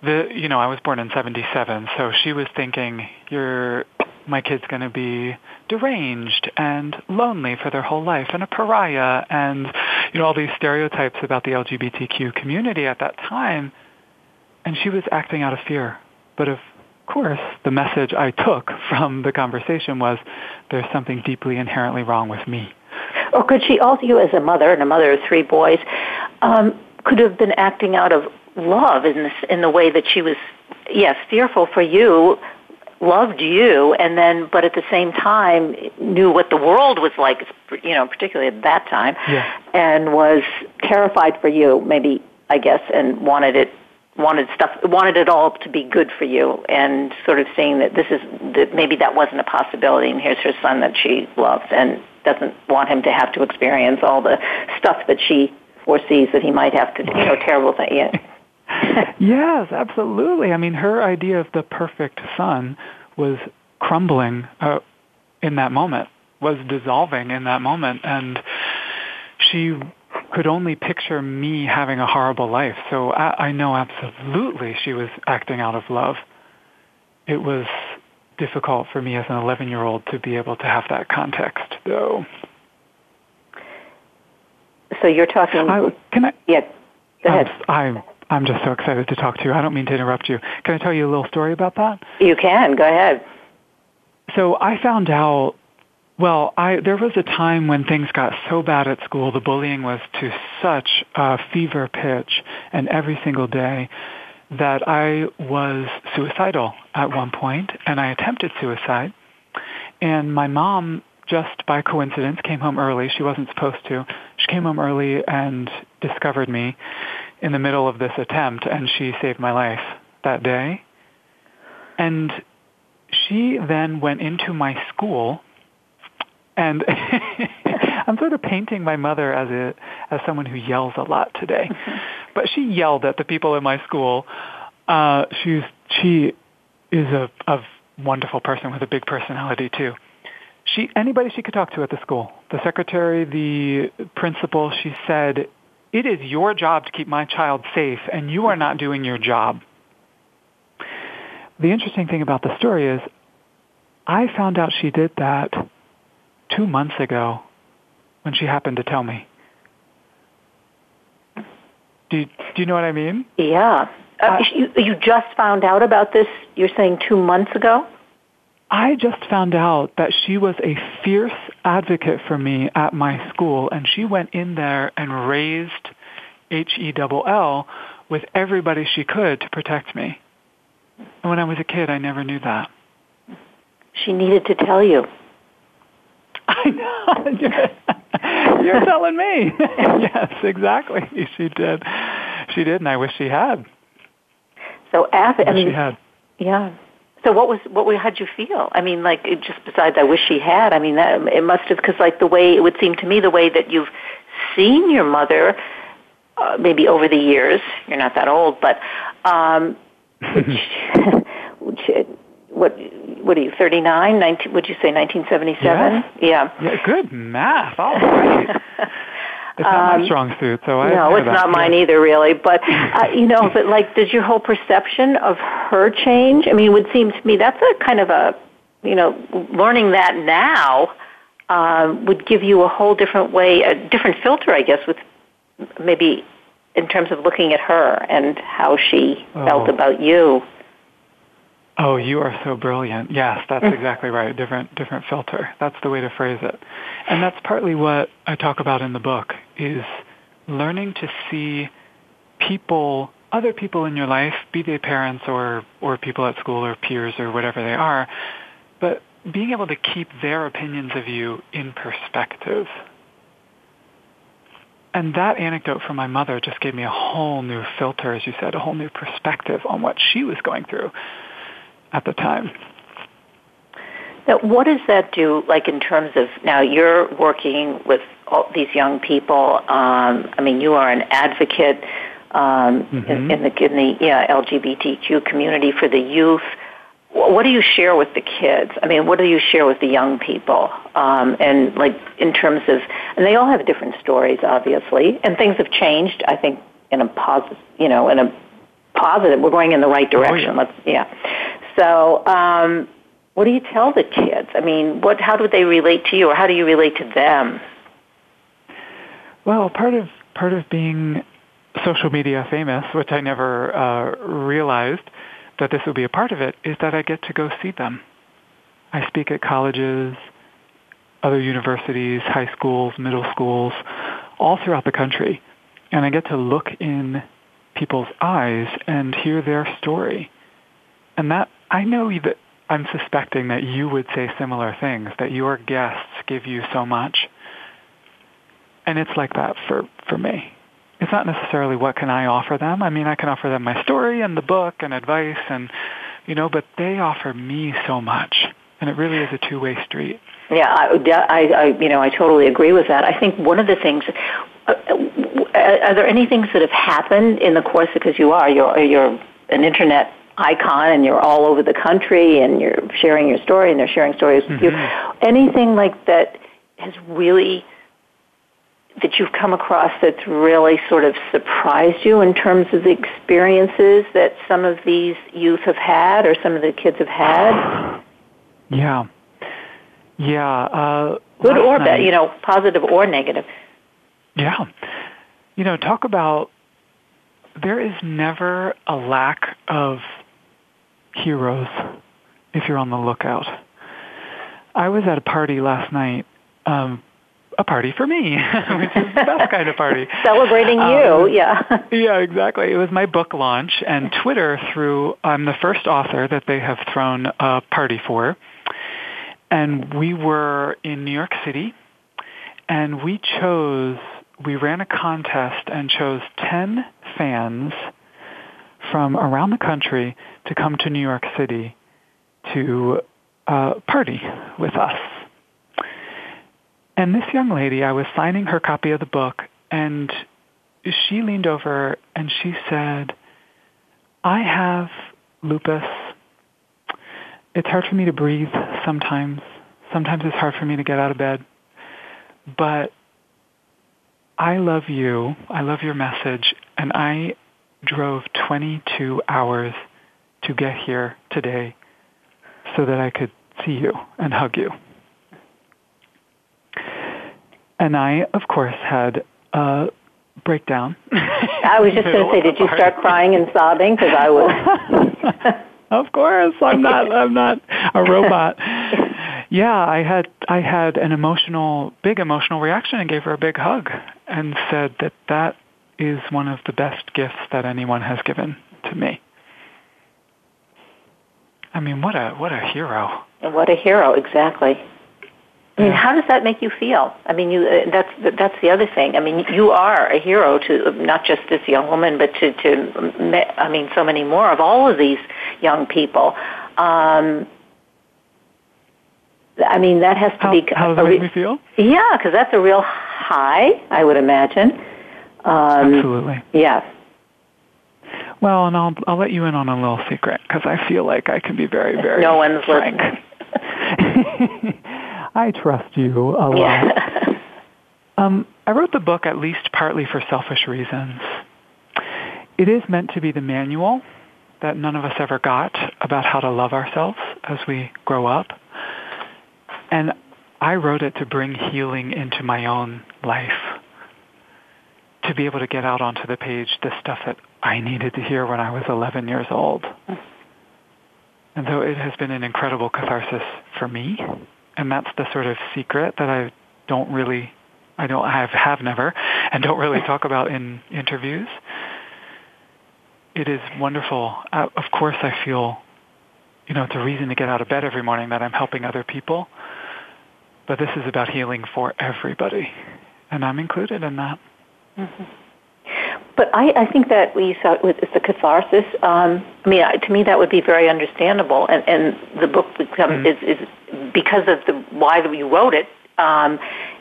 the you know I was born in 77 so she was thinking you're my kid's going to be deranged and lonely for their whole life and a pariah and you know all these stereotypes about the LGBTQ community at that time. And she was acting out of fear. But of course the message I took from the conversation was there's something deeply inherently wrong with me or could she also you as a mother and a mother of three boys um, could have been acting out of love in this in the way that she was yes fearful for you loved you and then but at the same time knew what the world was like you know particularly at that time yeah. and was terrified for you maybe i guess and wanted it wanted stuff wanted it all to be good for you and sort of seeing that this is that maybe that wasn't a possibility and here's her son that she loves and doesn't want him to have to experience all the stuff that she foresees that he might have to you know terrible thing yeah (laughs) yes, absolutely. I mean, her idea of the perfect son was crumbling uh, in that moment, was dissolving in that moment, and she could only picture me having a horrible life. So I, I know absolutely she was acting out of love. It was difficult for me as an 11 year old to be able to have that context, though. So you're talking. I, can I? Yeah. Go ahead. I'm, I'm just so excited to talk to you. I don't mean to interrupt you. Can I tell you a little story about that? You can. Go ahead. So I found out well, I there was a time when things got so bad at school, the bullying was to such a fever pitch and every single day that I was suicidal at one point and I attempted suicide. And my mom just by coincidence came home early. She wasn't supposed to. She came home early and discovered me in the middle of this attempt, and she saved my life that day. And she then went into my school, and (laughs) I'm sort of painting my mother as a as someone who yells a lot today. (laughs) but she yelled at the people in my school. Uh, she's she is a, a wonderful person with a big personality too. She anybody she could talk to at the school, the secretary, the principal. She said it is your job to keep my child safe, and you are not doing your job. The interesting thing about the story is I found out she did that two months ago when she happened to tell me. Do you, do you know what I mean? Yeah. Uh, you, you just found out about this, you're saying two months ago? I just found out that she was a fierce advocate for me at my school, and she went in there and raised H-E-double-L with everybody she could to protect me. And when I was a kid, I never knew that. She needed to tell you. (laughs) I know. (laughs) You're telling me. (laughs) yes, exactly. She did. She did, and I wish she had. So after, I, I mean, she had. Yeah. So what was what how'd you feel? I mean, like just besides, I wish she had. I mean, that it must have because like the way it would seem to me, the way that you've seen your mother, uh, maybe over the years. You're not that old, but um, (laughs) which, which, what what are you? Thirty nine? Nineteen? Would you say nineteen seventy seven? Yeah. Yeah. Good math. All right. (laughs) It's not um, my strong suit, so I no, it's that. not mine either, really. But uh, (laughs) you know, but like, does your whole perception of her change? I mean, it would seem to me that's a kind of a, you know, learning that now uh, would give you a whole different way, a different filter, I guess, with maybe in terms of looking at her and how she oh. felt about you. Oh, you are so brilliant. Yes, that's (laughs) exactly right. Different different filter. That's the way to phrase it. And that's partly what I talk about in the book is learning to see people other people in your life, be they parents or or people at school or peers or whatever they are, but being able to keep their opinions of you in perspective. And that anecdote from my mother just gave me a whole new filter, as you said, a whole new perspective on what she was going through at the time. Now, what does that do, like in terms of now you're working with all these young people? Um, I mean, you are an advocate um, mm-hmm. in, in, the in the yeah, LGBTQ community for the youth. what do you share with the kids? I mean, what do you share with the young people? Um, and like in terms of, and they all have different stories, obviously, and things have changed. I think in a positive, you know, in a positive. We're going in the right direction. Oh, yeah. Let's, yeah. So, um, what do you tell the kids? I mean, what? How do they relate to you, or how do you relate to them? Well, part of part of being social media famous, which I never uh, realized that this would be a part of it, is that I get to go see them. I speak at colleges, other universities, high schools, middle schools, all throughout the country, and I get to look in people's eyes and hear their story. And that I know that I'm suspecting that you would say similar things, that your guests give you so much. And it's like that for, for me. It's not necessarily what can I offer them. I mean, I can offer them my story and the book and advice and, you know, but they offer me so much. And it really is a two-way street. Yeah, I, I, I, you know, I totally agree with that. I think one of the things, uh, are there any things that have happened in the course because you are you're you're an internet icon and you're all over the country and you're sharing your story and they're sharing stories with mm-hmm. you. Anything like that has really that you've come across that's really sort of surprised you in terms of the experiences that some of these youth have had or some of the kids have had? (sighs) Yeah. Yeah. Uh, Good or bad, you know, positive or negative. Yeah. You know, talk about there is never a lack of heroes if you're on the lookout. I was at a party last night, um, a party for me, (laughs) which is the best kind of party. (laughs) Celebrating you, um, yeah. (laughs) yeah, exactly. It was my book launch, and Twitter threw, I'm the first author that they have thrown a party for. And we were in New York City, and we chose, we ran a contest and chose 10 fans from around the country to come to New York City to uh, party with us. And this young lady, I was signing her copy of the book, and she leaned over and she said, I have lupus. It's hard for me to breathe sometimes. Sometimes it's hard for me to get out of bed. But I love you. I love your message. And I drove 22 hours to get here today so that I could see you and hug you. And I, of course, had a breakdown. I was just going to say, did you start crying and sobbing? Because I was. (laughs) of course, I'm not. I'm not a robot. (laughs) yeah, I had I had an emotional, big emotional reaction and gave her a big hug and said that that is one of the best gifts that anyone has given to me. I mean, what a what a hero! What a hero, exactly. I mean, how does that make you feel? I mean, you uh, that's that's the other thing. I mean, you are a hero to not just this young woman, but to to I mean, so many more of all of these young people. Um, I mean, that has to how, be. How does that make me feel? Yeah, because that's a real high, I would imagine. Um, Absolutely. Yes. Well, and I'll I'll let you in on a little secret because I feel like I can be very (laughs) very no one's frank. (laughs) I trust you a lot. Yeah. (laughs) um, I wrote the book at least partly for selfish reasons. It is meant to be the manual that none of us ever got about how to love ourselves as we grow up. And I wrote it to bring healing into my own life to be able to get out onto the page the stuff that I needed to hear when I was 11 years old. And so it has been an incredible catharsis for me. And that's the sort of secret that I don't really, I don't have, have never, and don't really talk about in interviews. It is wonderful. Uh, of course I feel, you know, it's a reason to get out of bed every morning that I'm helping other people. But this is about healing for everybody. And I'm included in that. Mm-hmm. But I, I think that we saw it with the catharsis. Um, I mean, to me, that would be very understandable, and, and the book becomes mm-hmm. is, is because of the why that you wrote it. Um,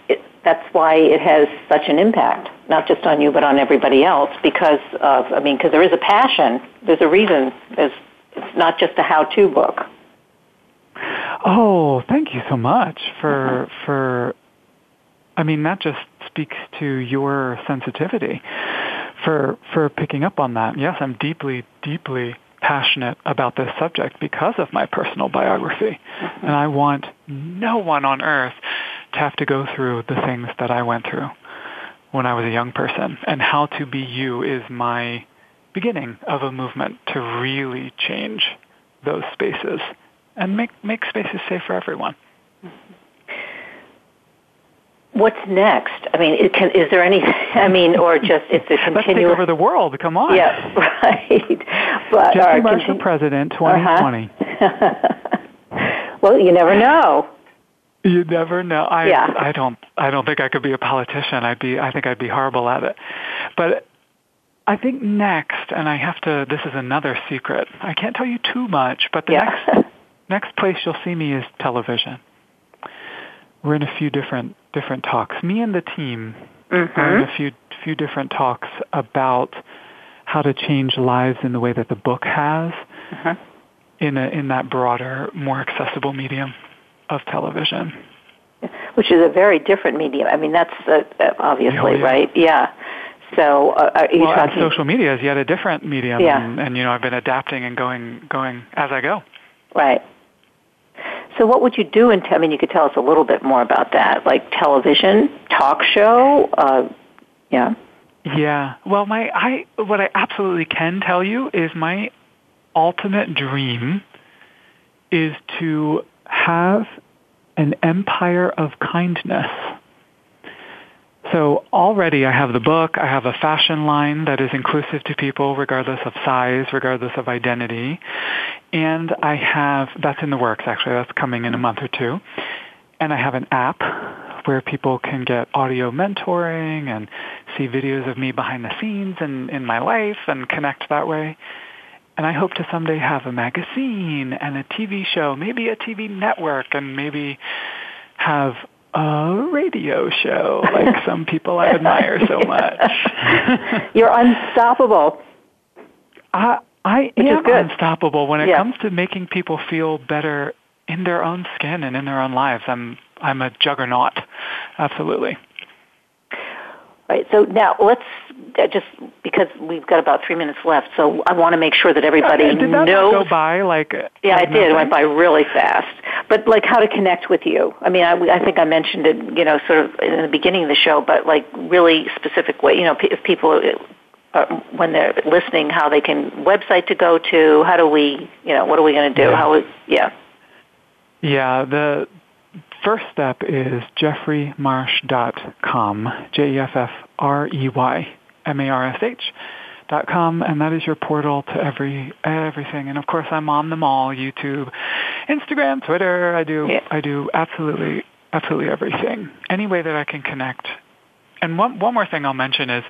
it, that's why it has such an impact, not just on you, but on everybody else. Because of, I mean, because there is a passion. There's a reason. There's it's not just a how-to book. Oh, thank you so much for uh-huh. for. I mean, that just speaks to your sensitivity for for picking up on that. Yes, I'm deeply, deeply passionate about this subject because of my personal biography, mm-hmm. and I want no one on earth to have to go through the things that I went through when I was a young person. And how to be you is my beginning of a movement to really change those spaces and make make spaces safe for everyone. What's next? I mean, can, is there any? I mean, or just it's a continuous. (laughs) Let's take over the world. Come on. Yeah, (laughs) right. But Jesse Marsh for president, 2020. Uh-huh. (laughs) well, you never know. You never know. I yeah. I don't I don't think I could be a politician. I'd be I think I'd be horrible at it. But I think next, and I have to. This is another secret. I can't tell you too much, but the yeah. next next place you'll see me is television. We're in a few different different talks. Me and the team mm-hmm. are in a few few different talks about how to change lives in the way that the book has, uh-huh. in a in that broader, more accessible medium of television. Which is a very different medium. I mean, that's uh, obviously oh, yeah. right. Yeah. So, uh, well, talking? social media is yet a different medium, yeah. and, and you know, I've been adapting and going going as I go. Right. So, what would you do? In te- I mean, you could tell us a little bit more about that, like television, talk show. Uh, yeah. Yeah. Well, my I what I absolutely can tell you is my ultimate dream is to have an empire of kindness. So already I have the book, I have a fashion line that is inclusive to people regardless of size, regardless of identity, and I have, that's in the works actually, that's coming in a month or two, and I have an app where people can get audio mentoring and see videos of me behind the scenes and in my life and connect that way. And I hope to someday have a magazine and a TV show, maybe a TV network, and maybe have a radio show like (laughs) some people I admire so (laughs) much. (laughs) You're unstoppable. I I Which am unstoppable when it yeah. comes to making people feel better in their own skin and in their own lives. I'm I'm a juggernaut. Absolutely. Right. So now let's just because we've got about three minutes left. So I want to make sure that everybody uh, did that knows. go by like? Yeah, like it did. It went by really fast. But like how to connect with you. I mean, I, I think I mentioned it, you know, sort of in the beginning of the show, but like really specific way. You know, if people uh, when they're listening, how they can website to go to. How do we, you know, what are we going to do? Yeah. How? We, yeah. Yeah, the first step is jeffreymarsh.com, J-E-F-F-R-E-Y-M-A-R-S-H dot com, and that is your portal to every everything. And of course, I'm on them all: YouTube, Instagram, Twitter. I do Yeah. I do absolutely absolutely everything. Any way that I can connect. And one one more thing I'll mention is,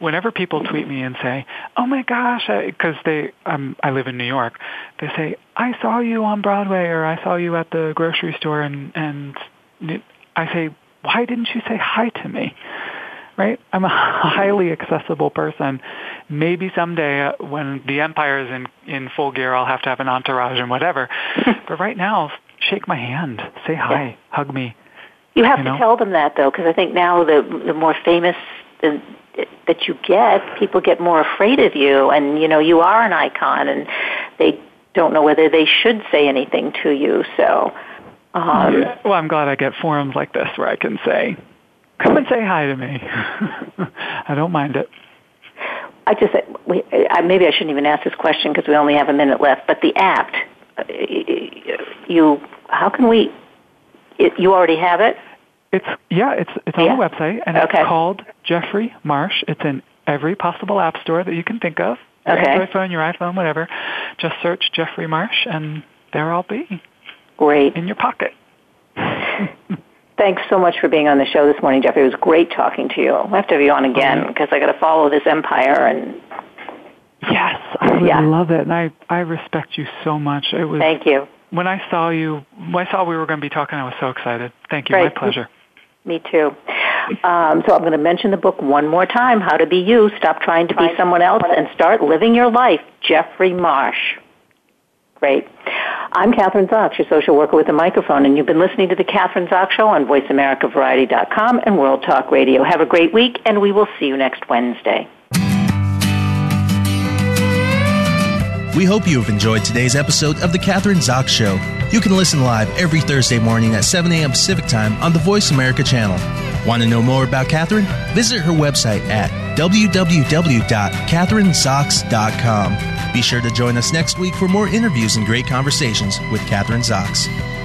whenever people tweet me and say, "Oh my gosh," because they um, I live in New York, they say, "I saw you on Broadway," or "I saw you at the grocery store," and and I say, "Why didn't you say hi to me?" Right? I'm a (laughs) highly accessible person. Maybe someday uh, when the empire is in in full gear, I'll have to have an entourage and whatever. (laughs) but right now, shake my hand, say hi, hug me. You have You to tell them that though, because I think now the the more famous the, that you get, people get more afraid of you, and you know you are an icon, and they don't know whether they should say anything to you. So, um, Yeah. Well, I'm glad I get forums like this where I can say, "Come and say hi to me." (laughs) I don't mind it. I just we, maybe I shouldn't even ask this question because we only have a minute left. But the app, uh, you how can we? You already have it. It's yeah, it's it's on Yeah. the website and Okay. it's called Jeffrey Marsh. It's in every possible app store that you can think of. Your Okay. Android phone, your iPhone, whatever. Just search Jeffrey Marsh and there I'll be Great. in your pocket. (laughs) Thanks so much for being on the show this morning, Jeffrey. It was great talking to you. I'll have to have you on again because I got to follow this empire and Yes, I Yeah. love it, and I I respect you so much. It was thank you. when I saw you, when I saw we were going to be talking. I was so excited. Thank you. My pleasure. Me too. Um, so I'm going to mention the book one more time, How to Be You, Stop Trying to Be Someone Else, and Start Living Your Life, Jeffrey Marsh. Great. I'm Kathryn Zox, your social worker with a microphone, and you've been listening to The Kathryn Zox Show on VoiceAmericaVariety.com and World Talk Radio. Have a great week, and we will see you next Wednesday. We hope you have enjoyed today's episode of The Kathryn Zox Show. You can listen live every Thursday morning at 7 a.m. Pacific Time on the Voice America channel. Want to know more about Kathryn? Visit her website at www.kathrynzox.com. Be sure to join us next week for more interviews and great conversations with Kathryn Zox.